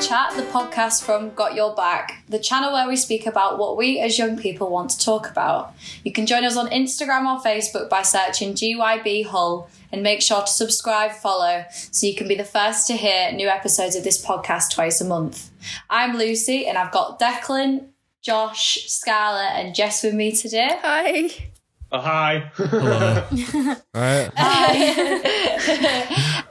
Chat, the podcast from Got Your Back, the channel where we speak about what we as young people want to talk about. You can join us on Instagram or Facebook by searching GYB Hull and make sure to subscribe, follow, so you can be the first to hear new episodes of this podcast twice a month. I'm Lucy and I've got Declan, Josh, Scarlett, and Jess with me today. Hi. Oh, hi. Right.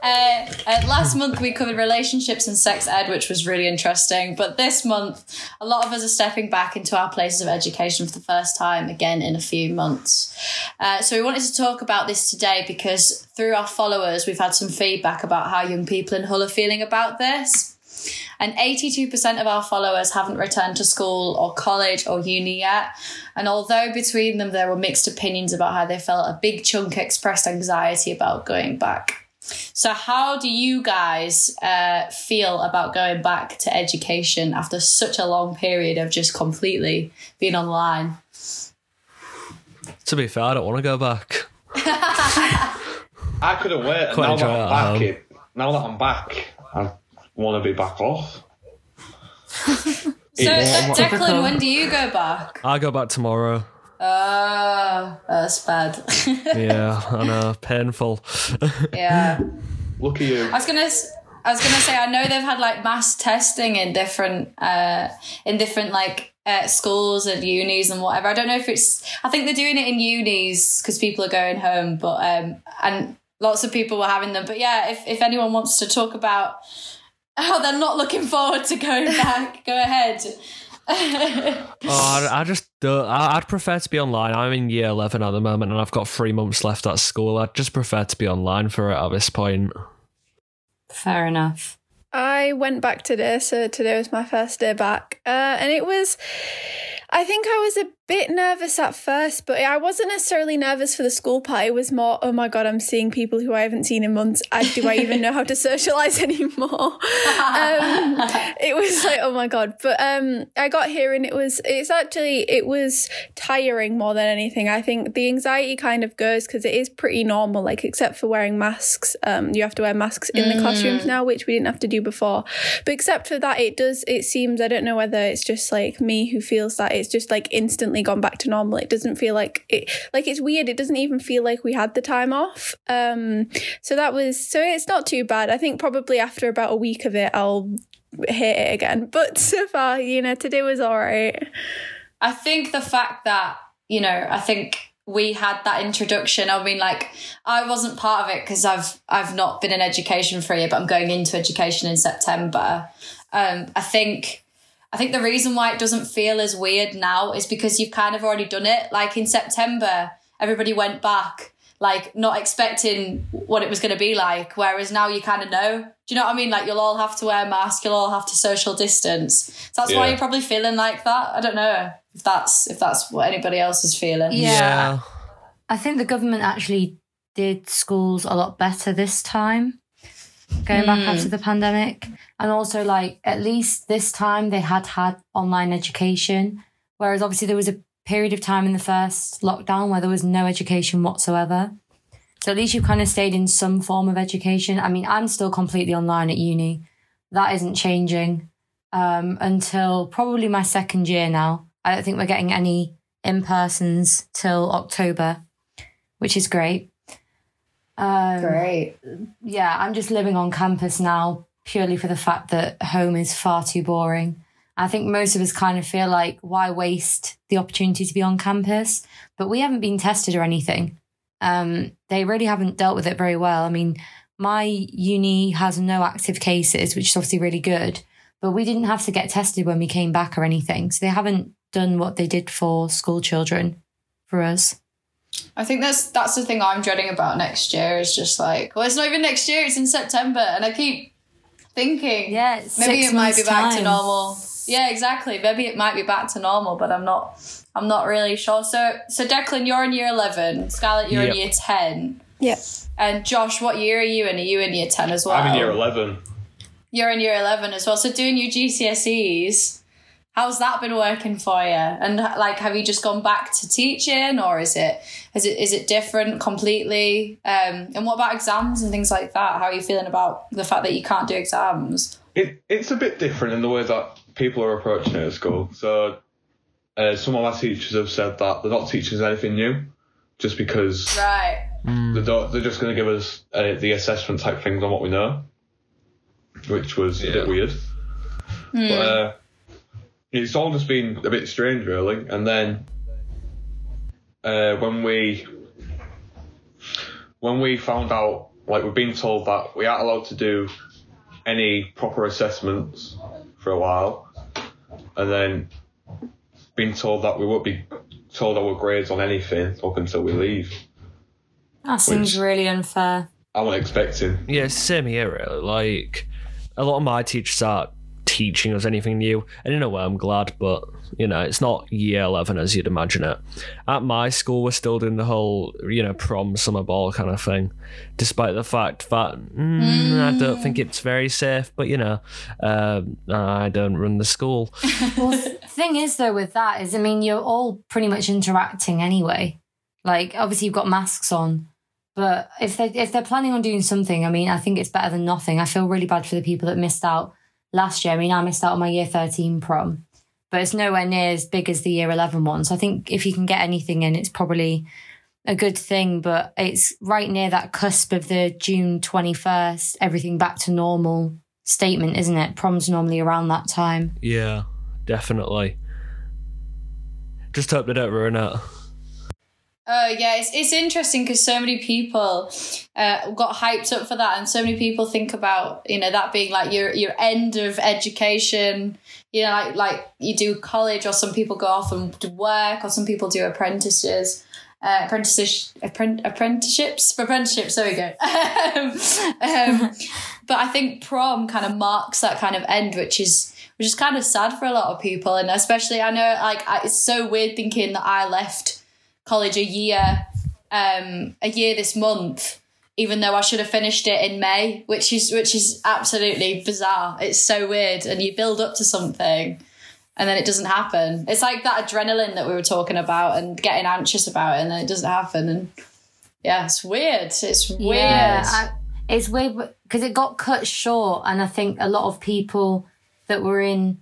Uh, uh, last month we covered relationships and sex ed, which was really interesting. But this month, a lot of us are stepping back into our places of education for the first time again in a few months. Uh, so we wanted to talk about this today because through our followers, we've had some feedback about how young people in Hull are feeling about this. And 82% of our followers haven't returned to school or college or uni yet. And although between them there were mixed opinions about how they felt, a big chunk expressed anxiety about going back. So, how do you guys uh, feel about going back to education after such a long period of just completely being online? To be fair, I don't want to go back. I couldn't wait. Quite now that I'm back, it, now that I'm back, I want to be back off. So, It's- uh, Declan, when do you go back? I go back tomorrow. Oh, that's bad. Yeah, I know, painful. yeah. Look at you. I was gonna. s- I was gonna say I know they've had like mass testing in different uh in different like uh, schools and unis and whatever. I don't know if it's. I think they're doing it in unis because people are going home, but um and lots of people were having them. But yeah, if if anyone wants to talk about how they're not looking forward to going back, go ahead. Oh, I, I just don't. I, I'd prefer to be online. I'm in year 11 at the moment and I've got three months left at school. I'd just prefer to be online for it at this point. Fair enough. I went back today, so today was my first day back. Uh, and it was, I think I was a bit nervous at first, but I wasn't necessarily nervous for the school part. It was more, oh my God, I'm seeing people who I haven't seen in months. I, do I even know how to socialize anymore? um, it was like, oh my God. But um, I got here and it was, it's actually, it was tiring more than anything. I think the anxiety kind of goes because it is pretty normal, like, except for wearing masks. Um, you have to wear masks in the classrooms now, which we didn't have to do before. But except for that, it does, it seems, I don't know whether it's just like me who feels that it's just like instantly gone back to normal. It doesn't feel like it, like it's weird. It doesn't even feel like we had the time off. Um, so that was, so it's not too bad. I think probably after about a week of it, I'll hate it again. But so far, you know, today was all right. I think the fact that, you know, I think we had that introduction. I mean, like, I wasn't part of it because I've I've not been in education for a year, but I'm going into education in September. Um, I think I think the reason why it doesn't feel as weird now is because you've kind of already done it. Like in September, everybody went back, like not expecting what it was going to be like. Whereas now you kind of know. Do you know what I mean? Like you'll all have to wear a mask, you'll all have to social distance. So that's why you're probably feeling like that. I don't know if that's if that's what anybody else is feeling. Yeah. I think the government actually did schools a lot better this time, going back after the pandemic. And also, like, at least this time they had had online education. Whereas obviously there was a period of time in the first lockdown where there was no education whatsoever. So at least you've kind of stayed in some form of education. I mean, I'm still completely online at uni. That isn't changing um, until probably my second year now. I don't think we're getting any in persons till October, which is great. Um, Great. yeah, I'm just living on campus now purely for the fact that home is far too boring. I think most of us kind of feel like, why waste the opportunity to be on campus? But we haven't been tested or anything. Um, they really haven't dealt with it very well. I mean, my uni has no active cases, which is obviously really good, but we didn't have to get tested when we came back or anything. So they haven't done what they did for school children for us. I think that's that's the thing I'm dreading about next year is just like, well, it's not even next year; it's in September, and I keep thinking, Yeah, maybe it might be months' back to normal. Yeah, exactly. Maybe it might be back to normal, but I'm not. I'm not really sure. So, so Declan, you're in year eleven. Scarlett, you're in year ten. Yeah. And Josh, what year are you in? Are you in year ten as well? I'm in year 11. You're in year eleven as well. So doing your GCSEs, how's that been working for you? And like, have you just gone back to teaching, or is it is it is it different completely? Um, and what about exams and things like that? How are you feeling about the fact that you can't do exams? it, it's a bit different in the way that people are approaching it at school. So, uh, some of my teachers have said that they're not teaching us anything new, just because Right. they don't, they're just going to give us uh, the assessment type things on what we know, which was a bit weird. But uh, it's all just been a bit strange, really. And then uh, when we when we found out, like we've been told that we aren't allowed to do any proper assessments for a while, and then being told that we won't be told our grades on anything up until we leave. That seems really unfair. I wasn't expecting. Yeah, same here, really. Like, a lot of my teachers aren't teaching us anything new. And in a way, I'm glad, but, you know, it's not year 11 as you'd imagine it. At my school, we're still doing the whole, you know, prom, summer ball kind of thing, despite the fact that mm, I don't think it's very safe, but, you know, um I don't run the school. Well, th- thing is though with that is, I mean, you're all pretty much interacting anyway. Like, obviously you've got masks on, but if they if they're planning on doing something, I mean, I think it's better than nothing. I feel really bad for the people that missed out last year. I mean, I missed out on my year thirteen prom, but it's nowhere near as big as the year eleven one. So I think if you can get anything in, it's probably a good thing. But it's right near that cusp of the June twenty first, everything back to normal statement, isn't it? Prom's normally around that time. Yeah, definitely. Just hope they don't ruin it. Oh yeah, it's it's interesting because so many people uh, got hyped up for that, and so many people think about you know that being like your your end of education. You know, like like you do college, or some people go off and work, or some people do apprentices. Uh, apprentices, appren- apprenticeships, For apprenticeships. There we go. um, um, but I think prom kind of marks that kind of end, which is which is kind of sad for a lot of people, and especially I know like I, it's so weird thinking that I left college a year um a year this month even though I should have finished it in May which is which is absolutely bizarre. It's so weird and you build up to something and then it doesn't happen. It's like that adrenaline that we were talking about and getting anxious about it and then it doesn't happen and yeah it's weird. It's weird. Yeah, I, it's weird because it got cut short, and I think a lot of people that were in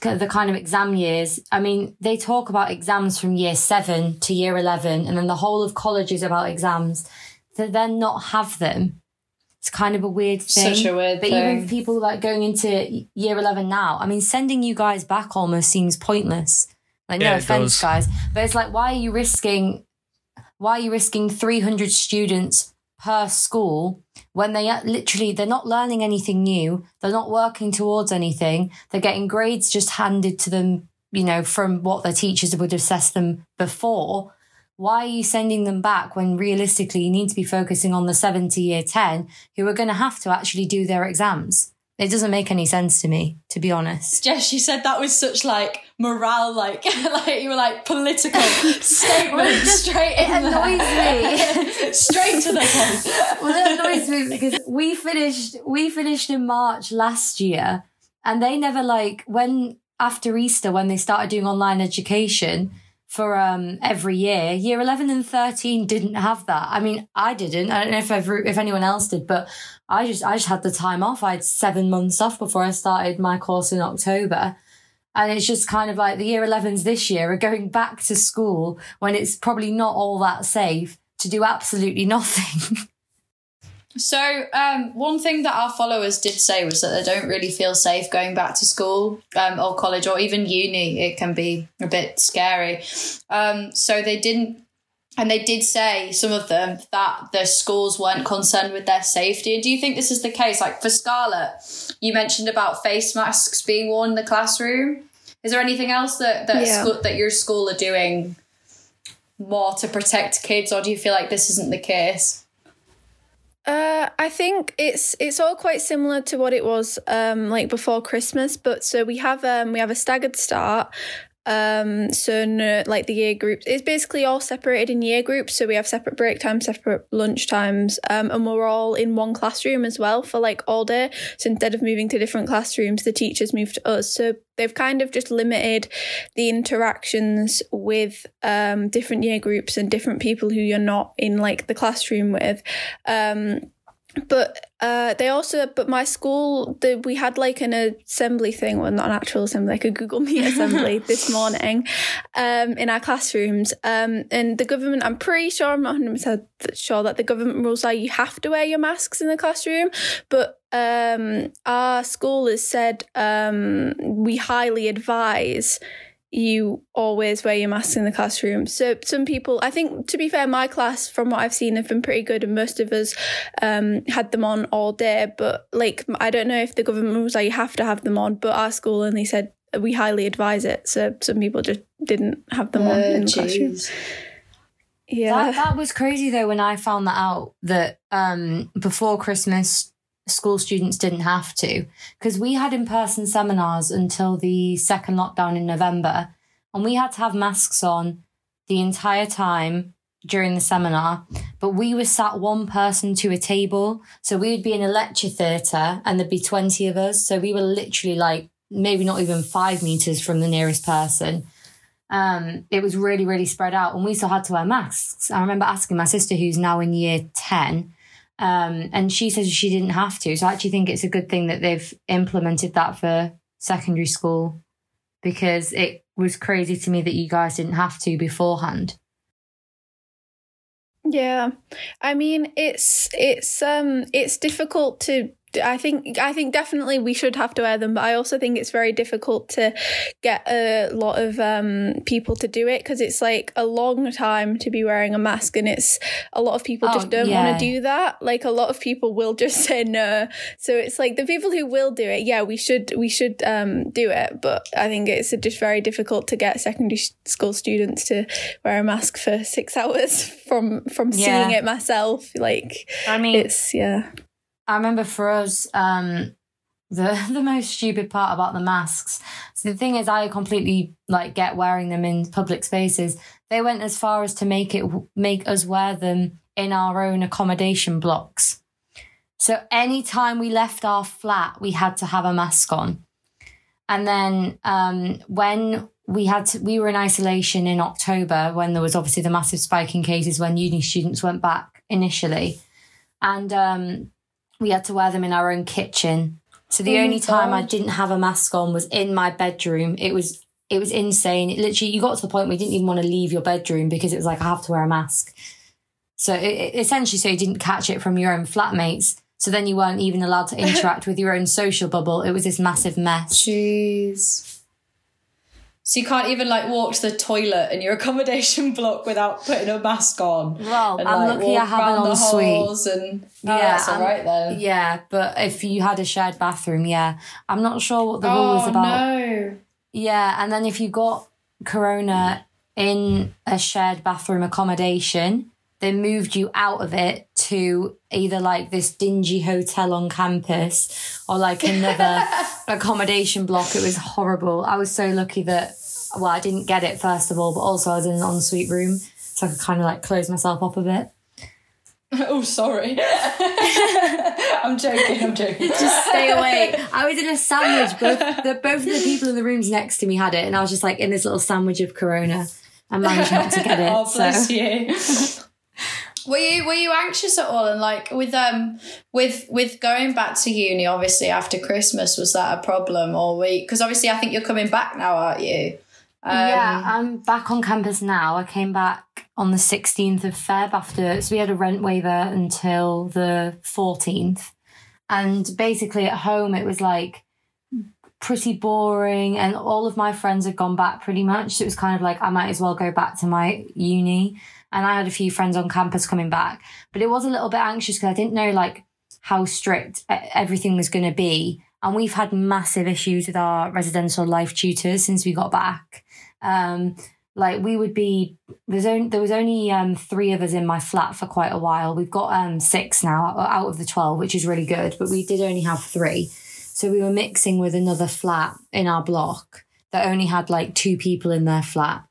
the kind of exam years. I mean, they talk about exams from year seven to year eleven, and then the whole of college is about exams. To then not have them, it's kind of a weird thing. Such a weird but thing. even for people like going into year eleven now, I mean, sending you guys back almost seems pointless. Like, no it offense, does. guys, but it's like, why are you risking why are you risking 300 students per school when they literally they're not learning anything new. They're not working towards anything. They're getting grades just handed to them you know from what their teachers would assess them before. Why are you sending them back when realistically you need to be focusing on the 70 year 10 who are going to have to actually do their exams it doesn't make any sense to me to be honest. Jess, you said that was such like morale, like like you were like political statement straight in it annoys me, straight to the point. well, it annoys me because we finished we finished in March last year, and they never like when after Easter when they started doing online education for um every year. Year eleven and thirteen didn't have that. I mean, I didn't. I don't know if ever if anyone else did, but I just I just had the time off. I had seven months off before I started my course in October. And it's just kind of like the year 11s this year are going back to school when it's probably not all that safe to do absolutely nothing. So, um, one thing that our followers did say was that they don't really feel safe going back to school um, or college or even uni. It can be a bit scary. Um, so, they didn't, and they did say, some of them, that the schools weren't concerned with their safety. And do you think this is the case? Like for Scarlett, you mentioned about face masks being worn in the classroom. Is there anything else that, that, Yeah. school, that your school are doing more to protect kids, or do you feel like this isn't the case? Uh, I think it's it's all quite similar to what it was um, like before Christmas, but so we have um, we have a staggered start. Um, so no, like the year groups, it's basically all separated in year groups. So we have separate break times, separate lunch times, um, and we're all in one classroom as well for like all day. So instead of moving to different classrooms, the teachers move to us. So they've kind of just limited the interactions with um, different year groups and different people who you're not in like the classroom with. Um, but uh, they also but my school the, we had like an assembly thing well not an actual assembly like a google meet assembly this morning um, in our classrooms. Um, and the government i'm pretty sure i'm not 100% sure that the government rules are you have to wear your masks in the classroom. But um, our school has said um, we highly advise you always wear your mask in the classroom. So some people, I think, to be fair, my class, from what I've seen, have been pretty good, and most of us um, had them on all day. But like, I don't know if the government was like you have to have them on, but our school only said we highly advise it. So some people just didn't have them on in the classroom. Yeah, that, that was crazy though when I found that out that um, before Christmas school students didn't have to. Because we had in-person seminars until the second lockdown in November and we had to have masks on the entire time during the seminar but we were sat one person to a table. So we would be in a lecture theatre and there'd be 20 of us. So we were literally like maybe not even five meters from the nearest person. Um, it was really really spread out and we still had to wear masks. I remember asking my sister who's now in year 10 um, and she says she didn't have to. So I actually think it's a good thing that they've implemented that for secondary school because it was crazy to me that you guys didn't have to beforehand. Yeah. I mean it's it's um it's difficult to I think I think definitely we should have to wear them, but I also think it's very difficult to get a lot of um, people to do it because it's like a long time to be wearing a mask, and it's a lot of people oh, just don't yeah. want to do that. Like a lot of people will just say no. So it's like the people who will do it, yeah, we should we should um, do it, but I think it's just very difficult to get secondary school students to wear a mask for six hours from from yeah. seeing it myself. Like I mean, it's yeah. I remember for us, um, the the most stupid part about the masks. So the thing is, I completely like get wearing them in public spaces. They went as far as to make it make us wear them in our own accommodation blocks. So anytime we left our flat, we had to have a mask on. And then um, when we had to, we were in isolation in October when there was obviously the massive spike in cases when uni students went back initially, and um, we had to wear them in our own kitchen. So the oh only time I didn't have a mask on was in my bedroom. It was it was insane. It literally, you got to the point where you didn't even want to leave your bedroom because it was like I have to wear a mask. So it, it, essentially, so you didn't catch it from your own flatmates. So then you weren't even allowed to interact with your own social bubble. It was this massive mess. Jeez. So you can't even like walk to the toilet in your accommodation block without putting a mask on. Well, and, I'm like, lucky I have an ensuite. And oh, yeah, that's all right then. Yeah, but if you had a shared bathroom, yeah, I'm not sure what the rule oh, is about. No. Yeah, and then if you got corona in a shared bathroom accommodation, they moved you out of it to either like this dingy hotel on campus or like another accommodation block. It was horrible. I was so lucky that, well, I didn't get it first of all, but also I was in an ensuite room. So I could kind of like close myself up a bit. Oh, sorry. I'm joking. I'm joking. Just stay away. I was in a sandwich. Both the both of the people in the rooms next to me had it, and I was just like in this little sandwich of Corona. I managed not to get it. oh, bless so. you. Were you were you anxious at all? And like with um with with going back to uni, obviously after Christmas, was that a problem? Or we because obviously I think you're coming back now, aren't you? Um, yeah, I'm back on campus now. I came back on the 16th of Feb after so we had a rent waiver until the 14th, and basically at home it was like pretty boring and all of my friends had gone back pretty much so it was kind of like i might as well go back to my uni and I had a few friends on campus coming back, but it was a little bit anxious because I didn't know like how strict everything was going to be. And we've had massive issues with our residential life tutors since we got back. Um, like we would be there's only there was only um, three of us in my flat for quite a while. We've got um, six now out of the twelve, which is really good. But we did only have three, so we were mixing with another flat in our block that only had like two people in their flat.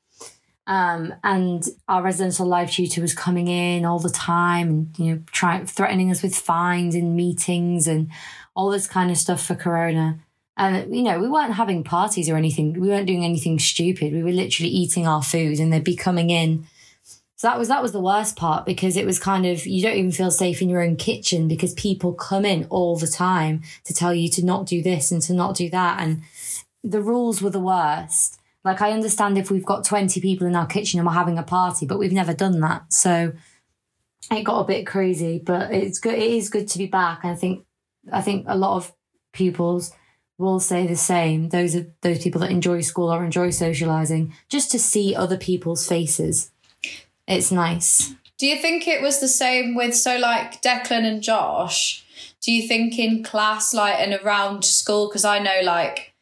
Um, and our residential life tutor was coming in all the time and, you know, trying, threatening us with fines in meetings and all this kind of stuff for Corona. And, you know, we weren't having parties or anything. We weren't doing anything stupid. We were literally eating our food and they'd be coming in. So that was that was the worst part because it was kind of you don't even feel safe in your own kitchen because people come in all the time to tell you to not do this and to not do that and the rules were the worst. Like I understand if we've got 20 people in our kitchen and we're having a party, but we've never done that. So it got a bit crazy, but it's good it is good to be back. I think I think a lot of pupils will say the same. Those are those people that enjoy school or enjoy socializing, just to see other people's faces. It's nice. Do you think it was the same with so like Declan and Josh? Do you think in class like and around school? Because I know like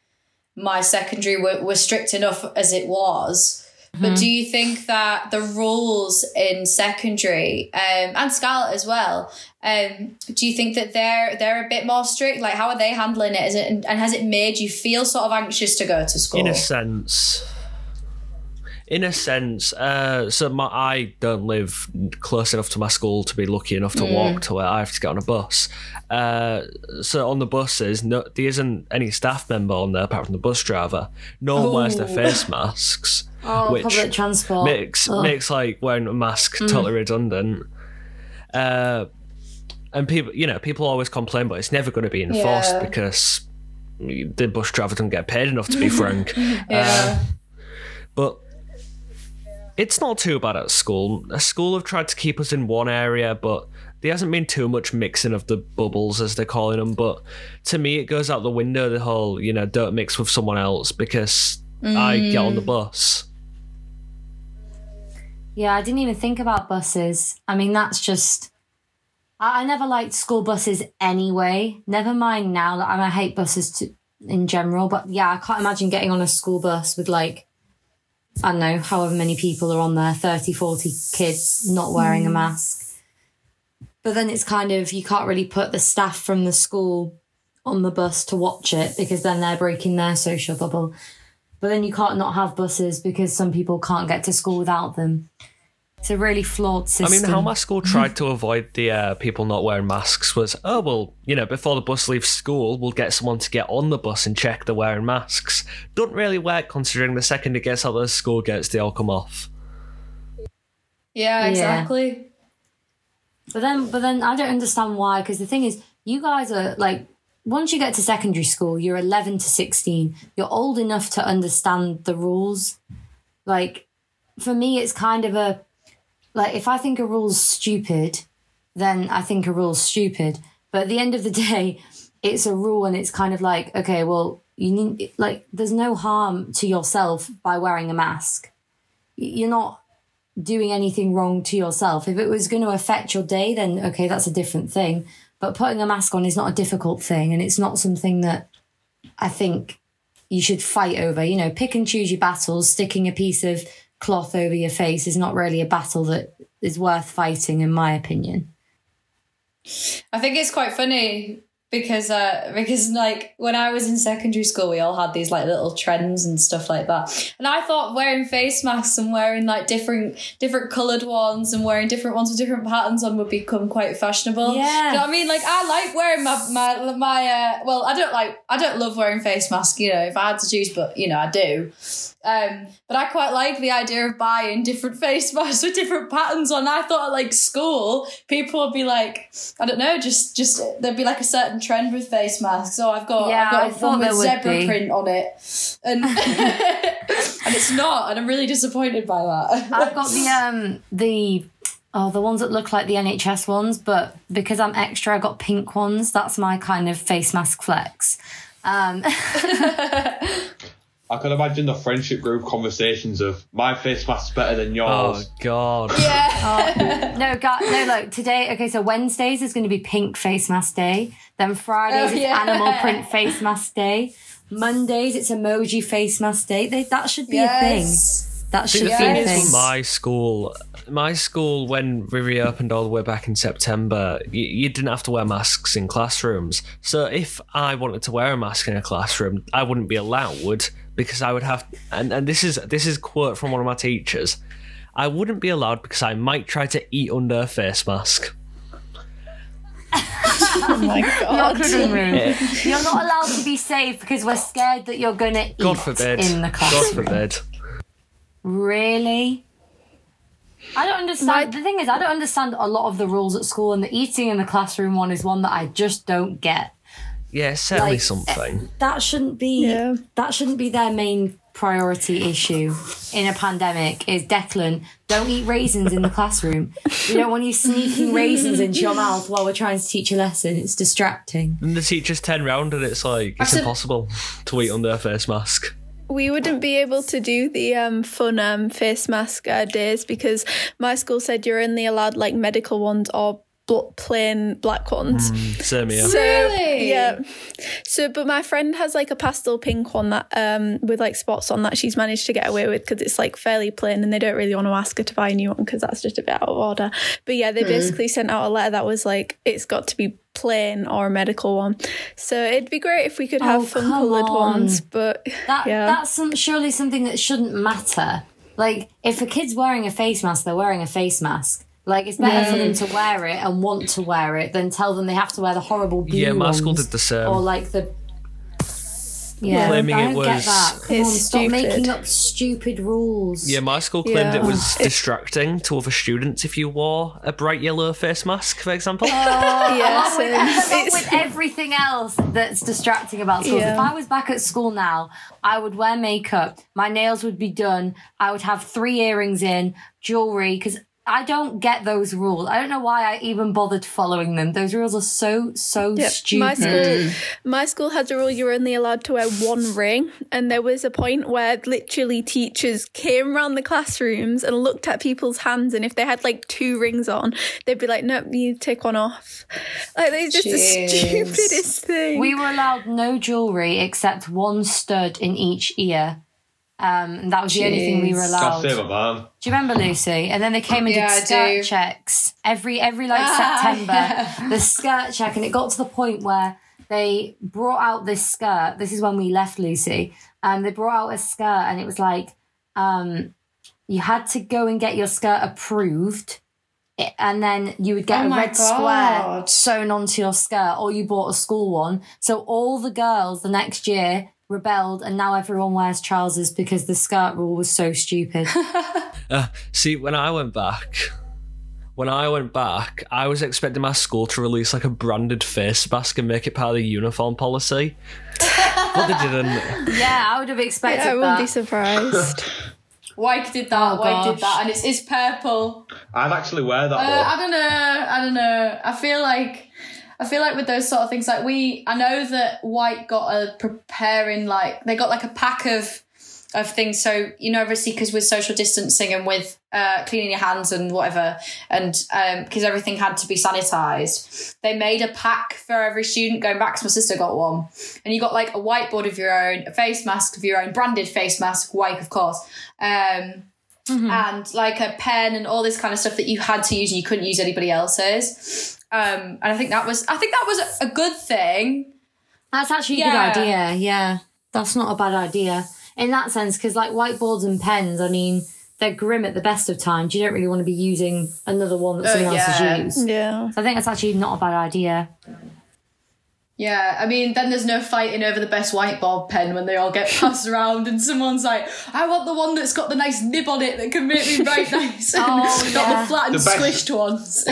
my secondary were, were strict enough as it was. But do you think that the rules in secondary um, and Scarlett as well? Um, do you think that they're they're a bit more strict? Like, how are they handling it? Is it and has it made you feel sort of anxious to go to school? In a sense. In a sense, uh, so my, I don't live close enough to my school to be lucky enough to walk to where I have to get on a bus. Uh, so on the buses, no, there isn't any staff member on there apart from the bus driver. No one wears their Oh. face masks, Oh, which public transport. makes makes like wearing a mask totally redundant. Uh, and people, you know, people always complain, but it's never going to be enforced Yeah. because the bus driver doesn't get paid enough to be frank. yeah. But it's not too bad at school. A school have tried to keep us in one area, but there hasn't been too much mixing of the bubbles, as they're calling them. But to me, it goes out the window, the whole, you know, don't mix with someone else because I get on the mm. bus. Yeah, I didn't even think about buses. I mean, that's just. I, I never liked school buses anyway. Never mind now. Like, I, mean, I hate buses to, in general, but yeah, I can't imagine getting on a school bus with like, I don't know, however many people are on there 30, 40 kids not wearing a hmm. mask. But then it's kind of, you can't really put the staff from the school on the bus to watch it because then they're breaking their social bubble. But then you can't not have buses because some people can't get to school without them. It's a really flawed system. I mean, how my school tried to avoid the uh, people not wearing masks was, oh, well, you know, before the bus leaves school, we'll get someone to get on the bus and check they're wearing masks. Don't really work considering the second it gets out of the school gates, they all come off. yeah, Yeah. exactly. But then, but then I don't understand why. Because the thing is, you guys are like, once you get to secondary school, you're 11 to 16. You're old enough to understand the rules. Like, for me, it's kind of a like if I think a rule's stupid, then I think a rule's stupid. But at the end of the day, it's a rule, and it's kind of like, okay, well, you need like, there's no harm to yourself by wearing a mask. You're not doing anything wrong to yourself. If it was going to affect your day, then okay, that's a different thing. But putting a mask on is not a difficult thing, and it's not something that I think you should fight over. You know, pick and choose your battles. Sticking a piece of cloth over your face is not really a battle that is worth fighting, in my opinion. I think it's quite funny because uh because like when I was in secondary school we all had these like little trends and stuff like that. And I thought wearing face masks and wearing like different different coloured ones and wearing different ones with different patterns on would become quite fashionable. Yeah. You know I mean? Like I like wearing my my my uh well I don't like I don't love wearing face masks, you know, if I had to choose, but you know, I do. Um, but I quite like the idea of buying different face masks with different patterns on. I thought at like school, people would be like, I don't know, just just there'd be like a certain trend with face masks. So I've got Yeah, I've got I a one with zebra be. print on it, and and it's not, and I'm really disappointed by that. I've got the um the oh the ones that look like the NHS ones, but because I'm extra, I got pink ones. That's my kind of face mask flex. Um, I can imagine the friendship group conversations of my face mask's better than oh, yours. Oh. God. yeah, oh. no, ga- no, look today. Okay, so Wednesdays is going to be pink face mask day. Then Fridays Oh, is yeah. animal print face mask day. Mondays it's emoji face mask day. They, that should be a thing. Yes. That should the be thing a is my school, my school when we reopened all the way back in September, you, you didn't have to wear masks in classrooms. So if I wanted to wear a mask in a classroom, I wouldn't be allowed because I would have. And, and this is this is a quote from one of my teachers. I wouldn't be allowed because I might try to eat under a face mask. Oh my god. You're kidding. You're not allowed to be safe because we're scared that you're going to eat God forbid. in the God forbid. Really? I don't understand. the thing is, I don't understand a lot of the rules at school, and the eating in the classroom one is one that I just don't get. Yeah, it's certainly Like, something. Eh, that shouldn't be. Yeah. That shouldn't be their main priority issue in a pandemic. Is Declan don't eat raisins in the classroom. We don't want you sneaking raisins into your mouth while we're trying to teach a lesson. It's distracting. And the teachers turn round and it's like, it's said- impossible to eat under a face mask. We wouldn't be able to do the um, fun um, face mask uh, days because my school said you're only allowed like medical ones or bl- plain black ones. Same here. So, Really? Yeah. So, but my friend has like a pastel pink one that um with like spots on that she's managed to get away with because it's like fairly plain and they don't really want to ask her to buy a new one because that's just a bit out of order. But yeah, they Hmm. basically sent out a letter that was like it's got to be plain or a medical one. So it'd be great if we could have Oh, fun coloured on. ones. But That yeah, that's some, surely something that shouldn't matter. Like if a kid's wearing a face mask, they're wearing a face mask. Like it's better for them mm. to wear it and want to wear it than tell them they have to wear the horrible blue Yeah, my ones school did the same. or like the. Yeah, Claiming I it don't get was- that. Come It's on, stop stupid. making up stupid rules. Yeah, my school claimed Yeah. it was distracting to other students if you wore a bright yellow face mask, for example. Oh, yeah, along with, same. along It's- with everything else that's distracting about schools. Yeah. If I was back at school now, I would wear makeup, my nails would be done, I would have three earrings in, jewelry, because I don't get those rules. I don't know why I even bothered following them. Those rules are so, so Yeah, stupid. Hmm. My school, my school has a rule you're only allowed to wear one ring, and there was a point where literally teachers came around the classrooms and looked at people's hands, and if they had like two rings on, they'd be like, "Nope, you take one off." Like it's just the stupidest thing. We were allowed no jewelry except one stud in each ear. Um, and that was the only thing we were allowed. That's it, man. Do you remember Lucy? And then they came and Yeah, did skirt do. checks every every like Ah, September. yeah. The skirt check, and it got to the point where they brought out this skirt. This is when we left Lucy. and they brought out a skirt, and it was like um, you had to go and get your skirt approved. it- And then you would get Oh a my red square sewn onto your skirt, or you bought a school one. So all the girls the next year rebelled, and now everyone wears trousers because the skirt rule was so stupid. Uh, see, when I went back, when I went back, I was expecting my school to release like a branded face mask and make it part of the uniform policy, but they didn't. Yeah, I would have expected I wouldn't that. be surprised. Wyke did that. Oh, Wyke did that, and it's it's purple. I'd actually wear that. Uh. I don't know. I don't know. I feel like I feel like with those sort of things, like we, I know that Wyke got a preparing like they got like a pack of of things. So you know, obviously, because with social distancing and with uh, cleaning your hands and whatever, and because everything had to be sanitized, they made a pack for every student going back. 'cause my sister got one, and you got like a whiteboard of your own, a face mask of your own, branded face mask, Wyke, of course. Um, and like a pen and all this kind of stuff that you had to use and you couldn't use anybody else's. Um, and I think that was I think that was a good thing. That's actually a Yeah. good idea. Yeah, that's not a bad idea in that sense because like whiteboards and pens, I mean, they're grim at the best of times. You don't really want to be using another one that Uh, someone else yeah. has used. Yeah. So I think that's actually not a bad idea. Yeah, I mean, then there's no fighting over the best whiteboard pen when they all get passed around and someone's like, I want the one that's got the nice nib on it that can make me write nice and Oh, not yeah. the flat and The best- squished ones.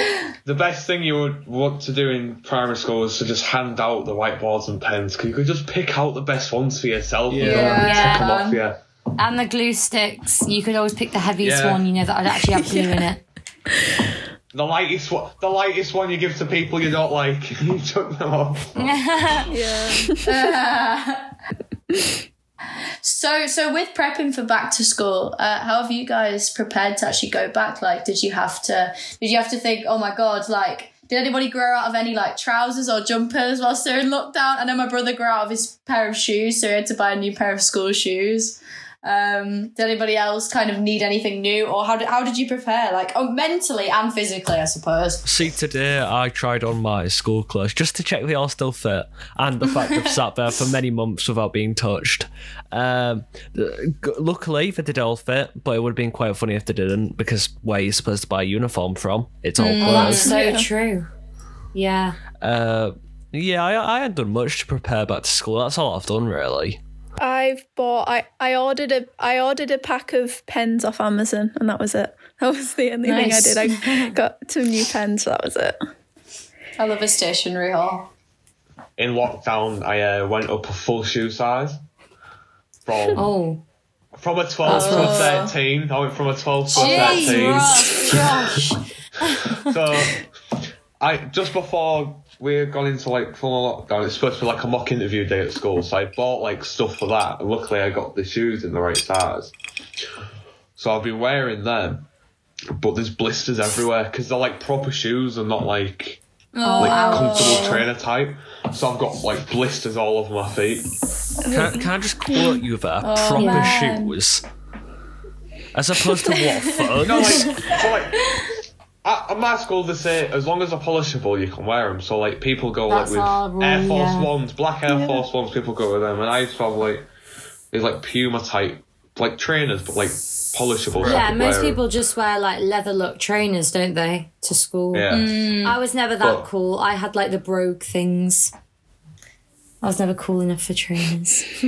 The best thing you would want to do in primary school is to just hand out the whiteboards and pens because you could just pick out the best ones for yourself. and Yeah. don't have to Yeah. them off you. And the glue sticks, you could always pick the heaviest Yeah. one. You know that I'd actually have glue in it. The lightest one, the lightest one you give to people you don't like, you took them off. Yeah. So, so with prepping for back to school, uh, how have you guys prepared to actually go back? Like, did you have to? Did you have to think? Oh my god! Like, did anybody grow out of any like trousers or jumpers whilst they're in lockdown? I know my brother grew out of his pair of shoes, so he had to buy a new pair of school shoes. Um, did anybody else kind of need anything new, or how did how did you prepare? Like, oh, mentally and physically, I suppose. See, today I tried on my school clothes just to check they all still fit, and the fact they've sat there for many months without being touched. Um, g- luckily, they did all fit, but it would have been quite funny if they didn't, because where you're supposed to buy a uniform from, it's all Oh, that's clothes. so true. Yeah. Uh, yeah, I, I hadn't done much to prepare back to school. That's all I've done, really. I've bought. I, I ordered a. I ordered a pack of pens off Amazon, and that was it. That was the only Nice. thing I did. I got some new pens. So that was it. I love a stationery haul. In lockdown, I uh, went up a full shoe size. From Oh, from a 12 to a 13. I went from a 12 to a 13. Josh. So, I just before we had gone into like full lockdown, it's supposed to be like a mock interview day at school. So I bought like stuff for that. And luckily, I got the shoes in the right size. So I've been wearing them, but there's blisters everywhere because they're like proper shoes and not like Oh, like comfortable trainer type. So I've got like blisters all over my feet. Can, can I just quote you there? Oh, proper man. shoes. As opposed to what? Phones? No, like, so like. At, at my school, they say as long as they're polishable, you can wear them. So like people go That's like with rule, Air Force yeah. Ones, black Air Force Ones. People go with them, and I used to have like these like Puma type like trainers, but like polishable. Yeah, most wear 'em. people just wear like leather look trainers, don't they, to school? Yeah, mm. I was never that But- cool. I had like the brogue things. I was never cool enough for trainers.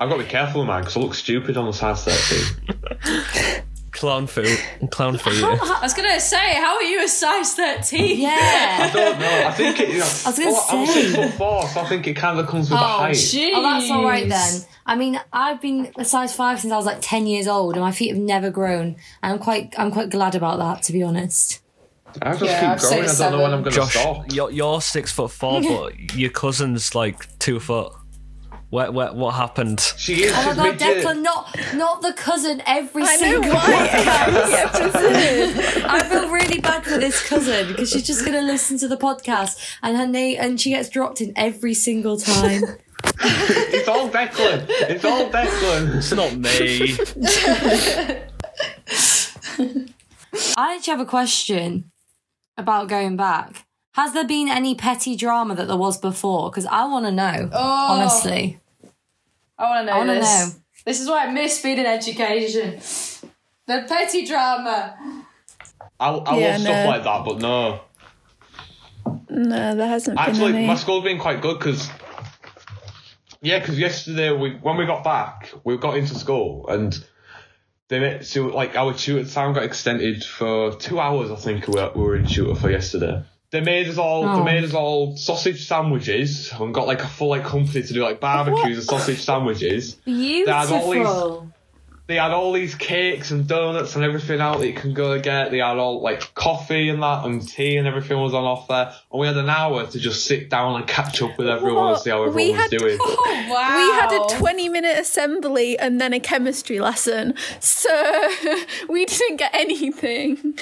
I've got to be careful man because I look stupid on the size thirteen. Clown foot. Clown feet. I was gonna say, how are you a size thirteen? Yeah. I don't know. I think it. You know, I was gonna oh, well, I'm say. six foot four, so I think it kind of comes with the Oh, height. jeez. Oh, that's all right then. I mean, I've been a size five since I was like ten years old, and my feet have never grown. And I'm quite, I'm quite glad about that, to be honest. I just Yeah, I'd keep going. I say don't know when I'm going to Josh, stop. you're, you're six foot four, but your cousin's like two foot. Where, where, what happened? She is. Oh my god, midget. Declan, not, not the cousin every I know single why. I feel really bad for this cousin because she's just gonna listen to the podcast and her name and she gets dropped in every single time. It's all Declan. It's all Declan. It's not me. I actually have a question about going back. Has there been any petty drama that there was before? Because I want to know. Oh. Honestly, I want to know I wanna this. know. This is why I miss being in education. The petty drama. I, I Yeah, love stuff like that, but no. No, there hasn't been Actually, my school's been quite good because, yeah, because yesterday we when we got back, we got into school and they made, so like our tutor time got extended for two hours. I think we were, we were in tutor for yesterday. They made us all. Oh. They made us all sausage sandwiches and got like a full like company to do like barbecues and sausage sandwiches. had all beautiful. They had all these cakes and donuts and everything out that you can go and get. They had all like coffee and that and tea and everything was on offer. And we had an hour to just sit down and catch up with everyone and see how everyone We was had- doing. Oh wow. we had a 20 minute assembly and then a chemistry lesson. So we didn't get anything.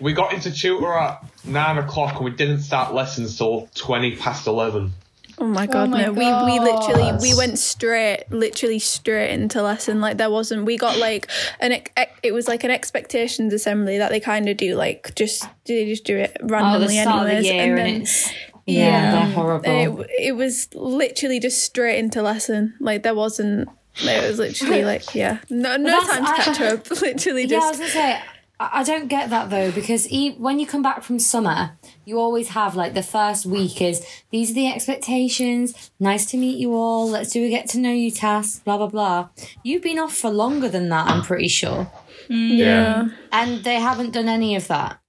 We got into tutor at nine o'clock and we didn't start lessons till twenty past eleven. Oh my oh god, my no. We we literally we went straight literally straight into lesson. Like there wasn't we got like an ex- ex- it was like an expectations assembly that they kind of do like just they just do it Oh, the randomly start of the anyways. year and and, then it's yeah, they're horrible. it, it was literally just straight into lesson. Like there wasn't it was literally like yeah. No no that's- time to I- catch up. Literally Yeah, I was just gonna say, I I don't get that though because e- when you come back from summer, you always have like the first week is these are the expectations. Nice to meet you all. Let's do a get to know you task. Blah blah blah. You've been off for longer than that, I'm pretty sure, mm. yeah. and they haven't done any of that.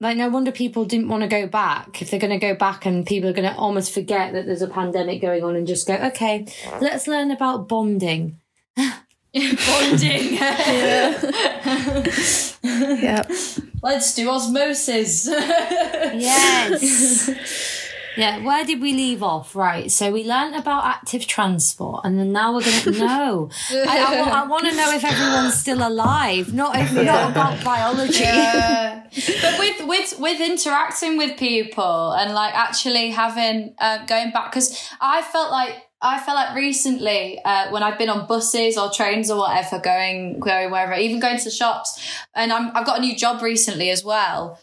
Like no wonder people didn't want to go back. If they're going to go back and people are going to almost forget that there's a pandemic going on and just go, okay, let's learn about bonding. bonding. Yeah. Let's do osmosis. Yes. yeah, where did we leave off? Right, so we learned about active transport, and then now we're going to know. I, want to know if everyone's still alive, not if not about biology. Uh, but with with with interacting with people and like actually having uh, going back because I felt like I felt like recently uh, when I've been on buses or trains or whatever going going wherever even going to shops and I'm, I've got a new job recently as well.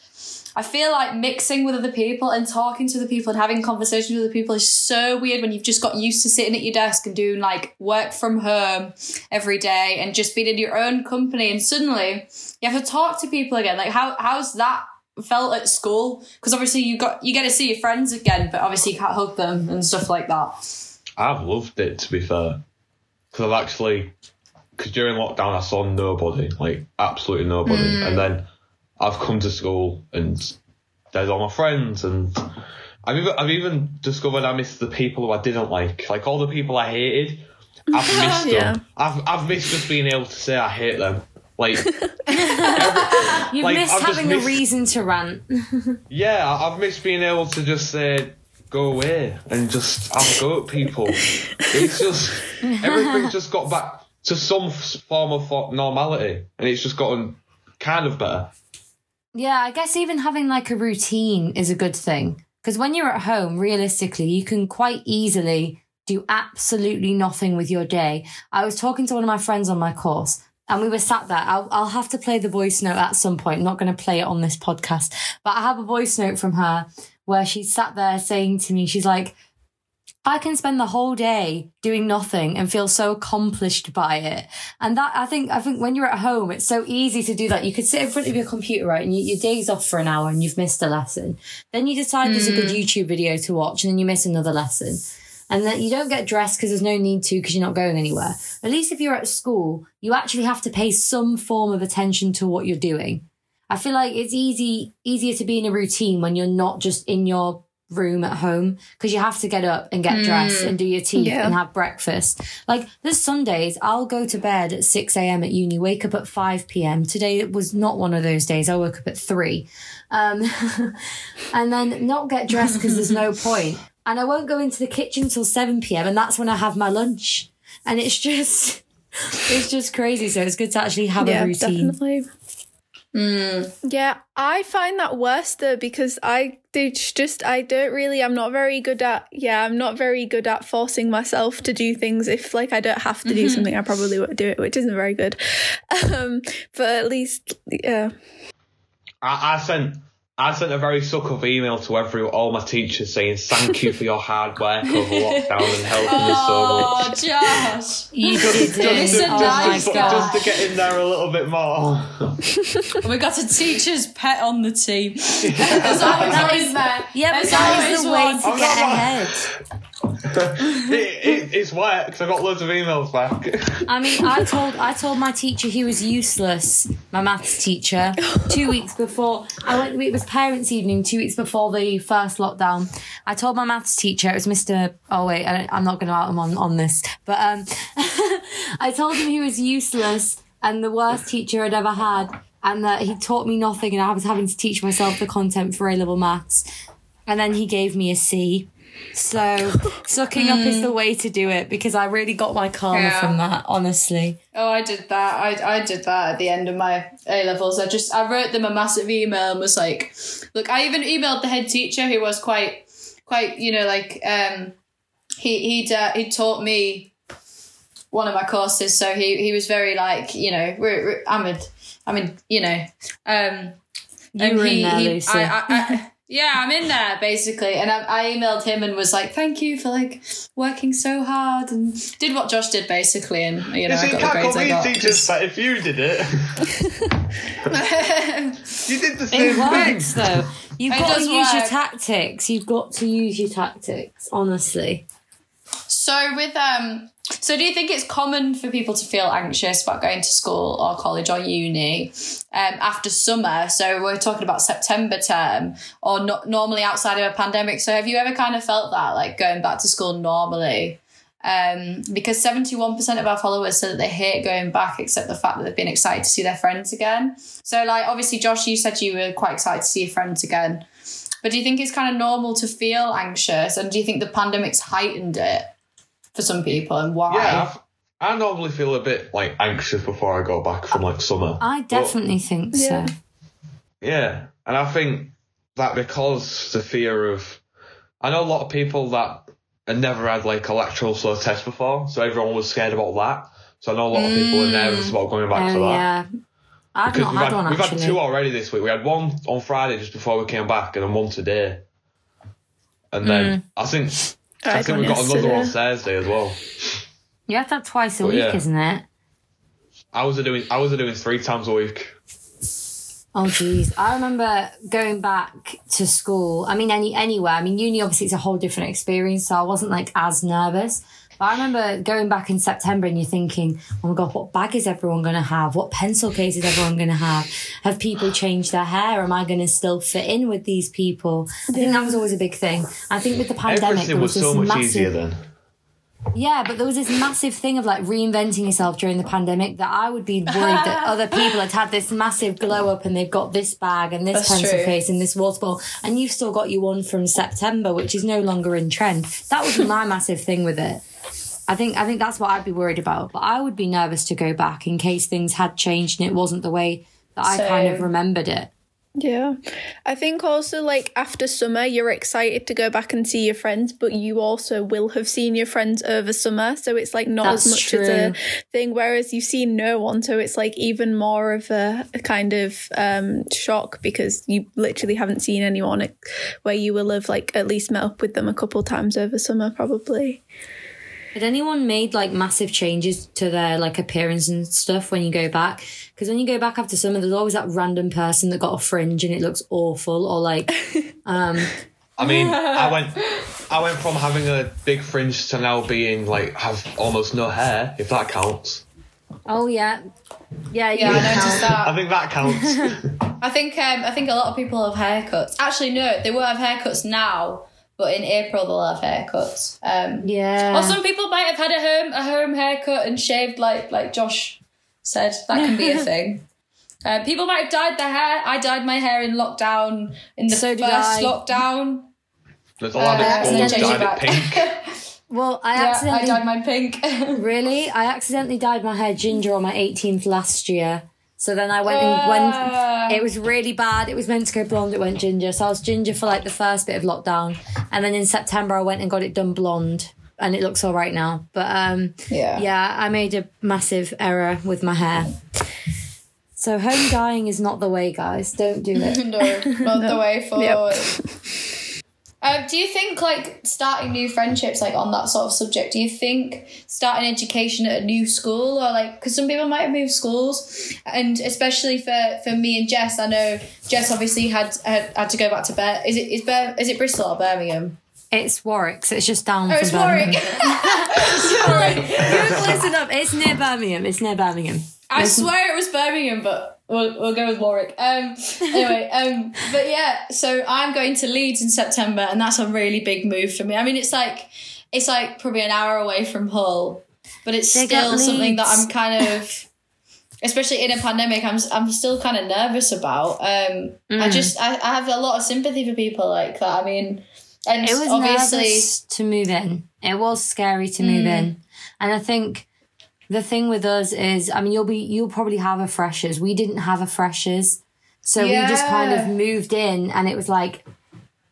I feel like mixing with other people and talking to other people and having conversations with other people is so weird when you've just got used to sitting at your desk and doing like work from home every day and just being in your own company and suddenly you have to talk to people again. Like how how's that felt at school? Because obviously you got you get to see your friends again, but obviously you can't hug them and stuff like that. I've loved it to be fair, because I've actually because during lockdown I saw nobody, like absolutely nobody, hmm. and then I've come to school and there's all my friends and. I've even, I've even discovered I miss the people who I didn't like, like all the people I hated. I've missed Yeah. them. I've I've missed just being able to say I hate them. Like You've Like, missed I've having a reason to rant. Yeah, I've missed being able to just say, go away and just have a go at people. It's just, everything's just got back to some form of normality and it's just gotten kind of better. Yeah, I guess even having like a routine is a good thing. Because when you're at home, realistically, you can quite easily do absolutely nothing with your day. I was talking to one of my friends on my course and we were sat there. I'll, I'll have to play the voice note at some point. I'm not going to play it on this podcast, but I have a voice note from her where she sat there saying to me, she's like, I can spend the whole day doing nothing and feel so accomplished by it. And that, I think, I think when you're at home, it's so easy to do that. You could sit in front of your computer, right? And you, your day's off for an hour and you've missed a lesson. Then you decide there's a good mm. YouTube video to watch and then you miss another lesson. And then you don't get dressed because there's no need to because you're not going anywhere. At least if you're at school, you actually have to pay some form of attention to what you're doing. I feel like it's easy, easier to be in a routine when you're not just in your room at home because you have to get up and get dressed and do your teeth Yeah. and have breakfast. Like there's Sundays, I'll go to bed at 6 a.m. at uni, wake up at 5 p.m. Today it was not one of those days. I woke up at 3. Um, and then not get dressed because there's no point. And I won't go into the kitchen till 7 p.m. and that's when I have my lunch. And it's just, it's just crazy. So it's good to actually have yeah, a routine. definitely. Yeah, I find that worse though because I do just I don't really I'm not very good at yeah I'm not very good at forcing myself to do things if like I don't have to do something I probably won't do it which isn't very good, um, but at least yeah. I, I sent I sent a very suck-up email to every all my teachers saying thank you for your hard work over lockdown and helping us so much. Oh, Josh. You did It's it. a Oh nice my god. Just to get in there a little bit more. We got a teacher's pet on the team. There's always That one is- there. Yeah, but that is always the way one. to I'm get ahead. It, it, it's wet because I got loads of emails back. I mean, I told I told my teacher he was useless. My maths teacher, two weeks before I went. It was parents' evening. Two weeks before the first lockdown, I told my maths teacher it was Mister. Oh wait, I, I'm not going to out him on on this, but um, I told him he was useless and the worst teacher I'd ever had, and that he taught me nothing, and I was having to teach myself the content for A level maths, and then he gave me a C. So sucking up is the way to do it because I really got my karma Yeah. from that, honestly. Oh, I did that. I, I did that at the end of my A levels. I just I wrote them a massive email and was like, look, I even emailed the head teacher who was quite quite you know like um he he'd uh, he taught me one of my courses, so he he was very like you know we're, we're, I'm a I mean you know um You were in there, Lucy. I, I, I, yeah, I'm in there basically, and I, I emailed him and was like, "Thank you for like working so hard," and did what Josh did basically, and you know You I got the can't grades I got. teachers, but if you did it, you did the It same thing. works though. You've It got to does use your tactics. You've got to use your tactics, honestly. So with um so do you think it's common for people to feel anxious about going to school or college or uni um, after summer? So we're talking about September term or not normally outside of a pandemic. So have you ever kind of felt that like going back to school normally? Um, because 71% of our followers said that they hate going back except the fact that they've been excited to see their friends again. So like obviously Josh, you said you were quite excited to see your friends again. But do you think it's kind of normal to feel anxious and do you think the pandemic's heightened it? For some people and why. Yeah, I've, I normally feel a bit like anxious before I go back from like summer. I definitely think so. Yeah, and I think that because the fear of, I know a lot of people that had never had like a lateral flow test before, so everyone was scared about that. So I know a lot of people are nervous about going back to mm. Oh that. yeah. I've Because not we've had, had, one we've actually. had two already this week. We had one on Friday just before we came back, and then one today. And then mm. I think I I think we've got another one yesterday. Thursday as well. You have that twice a But week, yeah. isn't it? I was doing I was doing three times a week. Oh geez, I remember going back to school. I mean, any anywhere. I mean, uni obviously it's a whole different experience, so I wasn't like as nervous. But I remember going back in September and you're thinking, oh my god, what bag is everyone going to have? What pencil case is everyone going to have? Have people changed their hair? Am I going to still fit in with these people? I think that was always a big thing. I think with the pandemic, Everything there was was, so this much massive, easier then. yeah, but there was this massive thing of like reinventing yourself during the pandemic that I would be worried that other people had had this massive glow up and they've got this bag and this That's pencil true. case and this water bottle and you've still got your one from September, which is no longer in trend. That was my massive thing with it. I think I think that's what I'd be worried about. But I would be nervous to go back in case things had changed and it wasn't the way that I kind of remembered it. Yeah. I think also like after summer you're excited to go back and see your friends, but you also will have seen your friends over summer. So it's like not That's as much as a thing. Whereas you've seen no one, so it's like even more of a, a kind of um shock because you literally haven't seen anyone where you will have like at least met up with them a couple times over summer probably. Had anyone made like massive changes to their like appearance and stuff when you go back? Because when you go back after summer, there's always that random person that got a fringe and it looks awful, or like, um, I mean, I went, I went from having a big fringe to now being like have almost no hair, if that counts. oh yeah, yeah, Yeah, you I noticed that. I think that counts. I think um, I think a lot of people have haircuts. Actually, no, they will have haircuts now, but in April they'll have haircuts. Um, yeah. or some people might have had a home a home haircut and shaved like like Josh said. That can be a thing. Uh, people might have dyed their hair. I dyed my hair in lockdown in the So did first I. lockdown. There's a lot Uh, of and then schools changed it dyed it pink. well, I Yeah, I accidentally dyed mine pink. really, I accidentally dyed my hair ginger on my 18th last year. So then I went and Ah. when it was really bad. It was meant to go blonde. It went ginger. So I was ginger for like the first bit of lockdown, and then in September I went and got it done blonde, and it looks all right now. But um, Yeah. yeah, I made a massive error with my hair. So home dyeing is not the way, guys. Don't do it. no, not the way forward. Um, do you think like starting new friendships, like on that sort of subject, do you think starting education at a new school or like because some people might have moved schools, and especially for for me and Jess, I know Jess obviously had had, had to go back to Bir Is it is Bir- is it Bristol or Birmingham? It's Warwick, so it's just down Oh, from it's Birmingham. Warwick. Google, listen up. It's near Birmingham. It's near Birmingham. I swear it was Birmingham, but we'll, we'll go with Warwick. Um, anyway, um, but yeah, so I'm going to Leeds in September, and that's a really big move for me. I mean, it's like it's like probably an hour away from Hull, but it's up still something that I'm kind of, especially in a pandemic, I'm I'm still kind of nervous about. Um, Mm. I just I, I have a lot of sympathy for people like that. I mean, and It was obviously. nervous to move in. It was scary to move in, and I think the thing with us is, I mean, you'll be you'll probably have a freshers. We didn't have a freshers, so we just kind of moved in, and it was like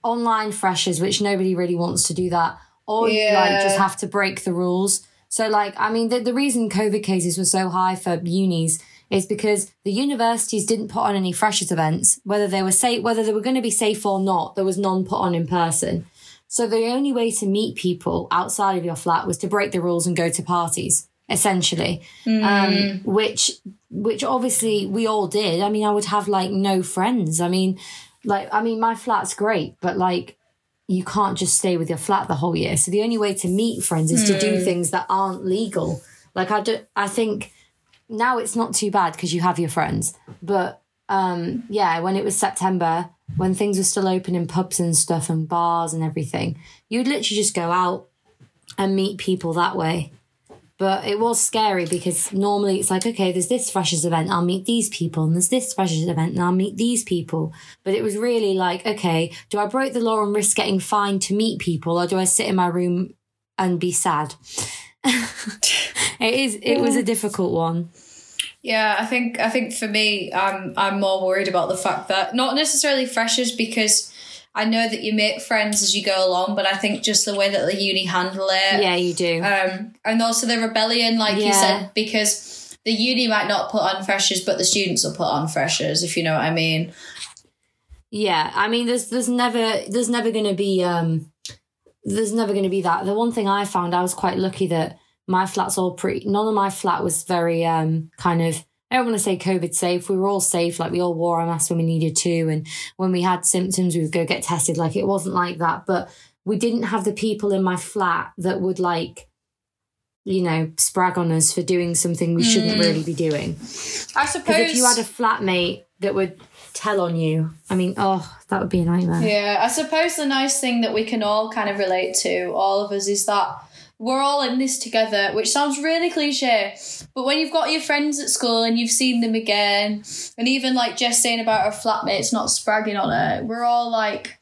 online freshers, which nobody really wants to do that, or you like Yeah. just have to break the rules. So like, I mean, the, the reason COVID cases were so high for unis is because the universities didn't put on any freshers events, whether they were safe, whether they were going to be safe or not. There was none put on in person. So the only way to meet people outside of your flat was to break the rules and go to parties, essentially. Um, which, which obviously we all did. I mean, I would have like no friends. I mean, like, I mean, my flat's great, but like, you can't just stay with your flat the whole year. So the only way to meet friends is to do things that aren't legal. Like I do, I think now it's not too bad because you have your friends. But um, yeah, when it was September, when things were still open in pubs and stuff and bars and everything, you'd literally just go out and meet people that way. But it was scary because normally it's like, okay, there's this freshers event, I'll meet these people, and there's this freshers event, and I'll meet these people. But it was really like, okay, do I break the law and risk getting fined to meet people, or do I sit in my room and be sad? it is. It was a difficult one. Yeah, I think I think for me, I'm I'm more worried about the fact that not necessarily freshers because I know that you make friends as you go along, but I think just the way that the uni handle it, Yeah, you do. um, and also the rebellion, like you said, because the uni might not put on freshers, but the students will put on freshers, if you know what I mean. Yeah, I mean, there's there's never there's never going to be um there's never going to be that. The one thing I found, I was quite lucky that my flat's all pretty. None of my flat was very um kind of I don't want to say COVID safe. We were all safe. Like we all wore our masks when we needed to. And when we had symptoms, we would go get tested. Like it wasn't like that. But we didn't have the people in my flat that would like, you know, sprag on us for doing something we shouldn't mm. really be doing. I suppose if you had a flatmate that would tell on you, I mean, oh, that would be a nightmare. Yeah, I suppose the nice thing that we can all kind of relate to, all of us, is that we're all in this together, which sounds really cliche. But when you've got your friends at school and you've seen them again, and even like Jess saying about her flatmates not spragging on her, we're all like,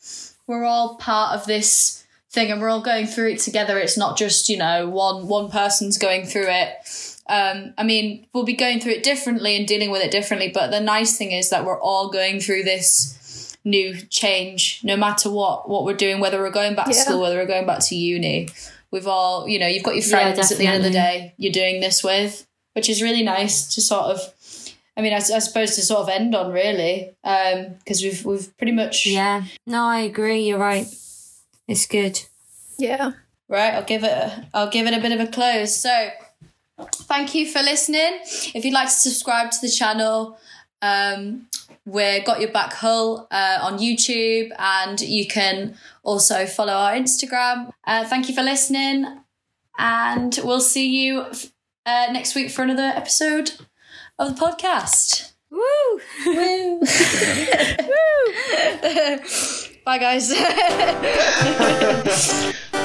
we're all part of this thing and we're all going through it together. It's not just, you know, one one person's going through it. Um, I mean, we'll be going through it differently and dealing with it differently, but the nice thing is that we're all going through this new change, no matter what what we're doing, whether we're going back to school, whether we're going back to uni. We've all, you know, you've got your Yeah, friends at the end of the day you're doing this with, which is really nice to sort of. I mean, I, I suppose to sort of end on really, because we've we've pretty much Yeah. No, I agree. You're right. It's good. Yeah. Right, I'll give it a, I'll give it a bit of a close. So, thank you for listening. If you'd like to subscribe to the channel, um, we're Got Your Back Hull uh, on YouTube, and you can also follow our Instagram. Uh, thank you for listening, and we'll see you uh, next week for another episode of the podcast. Woo! Woo! Bye, guys.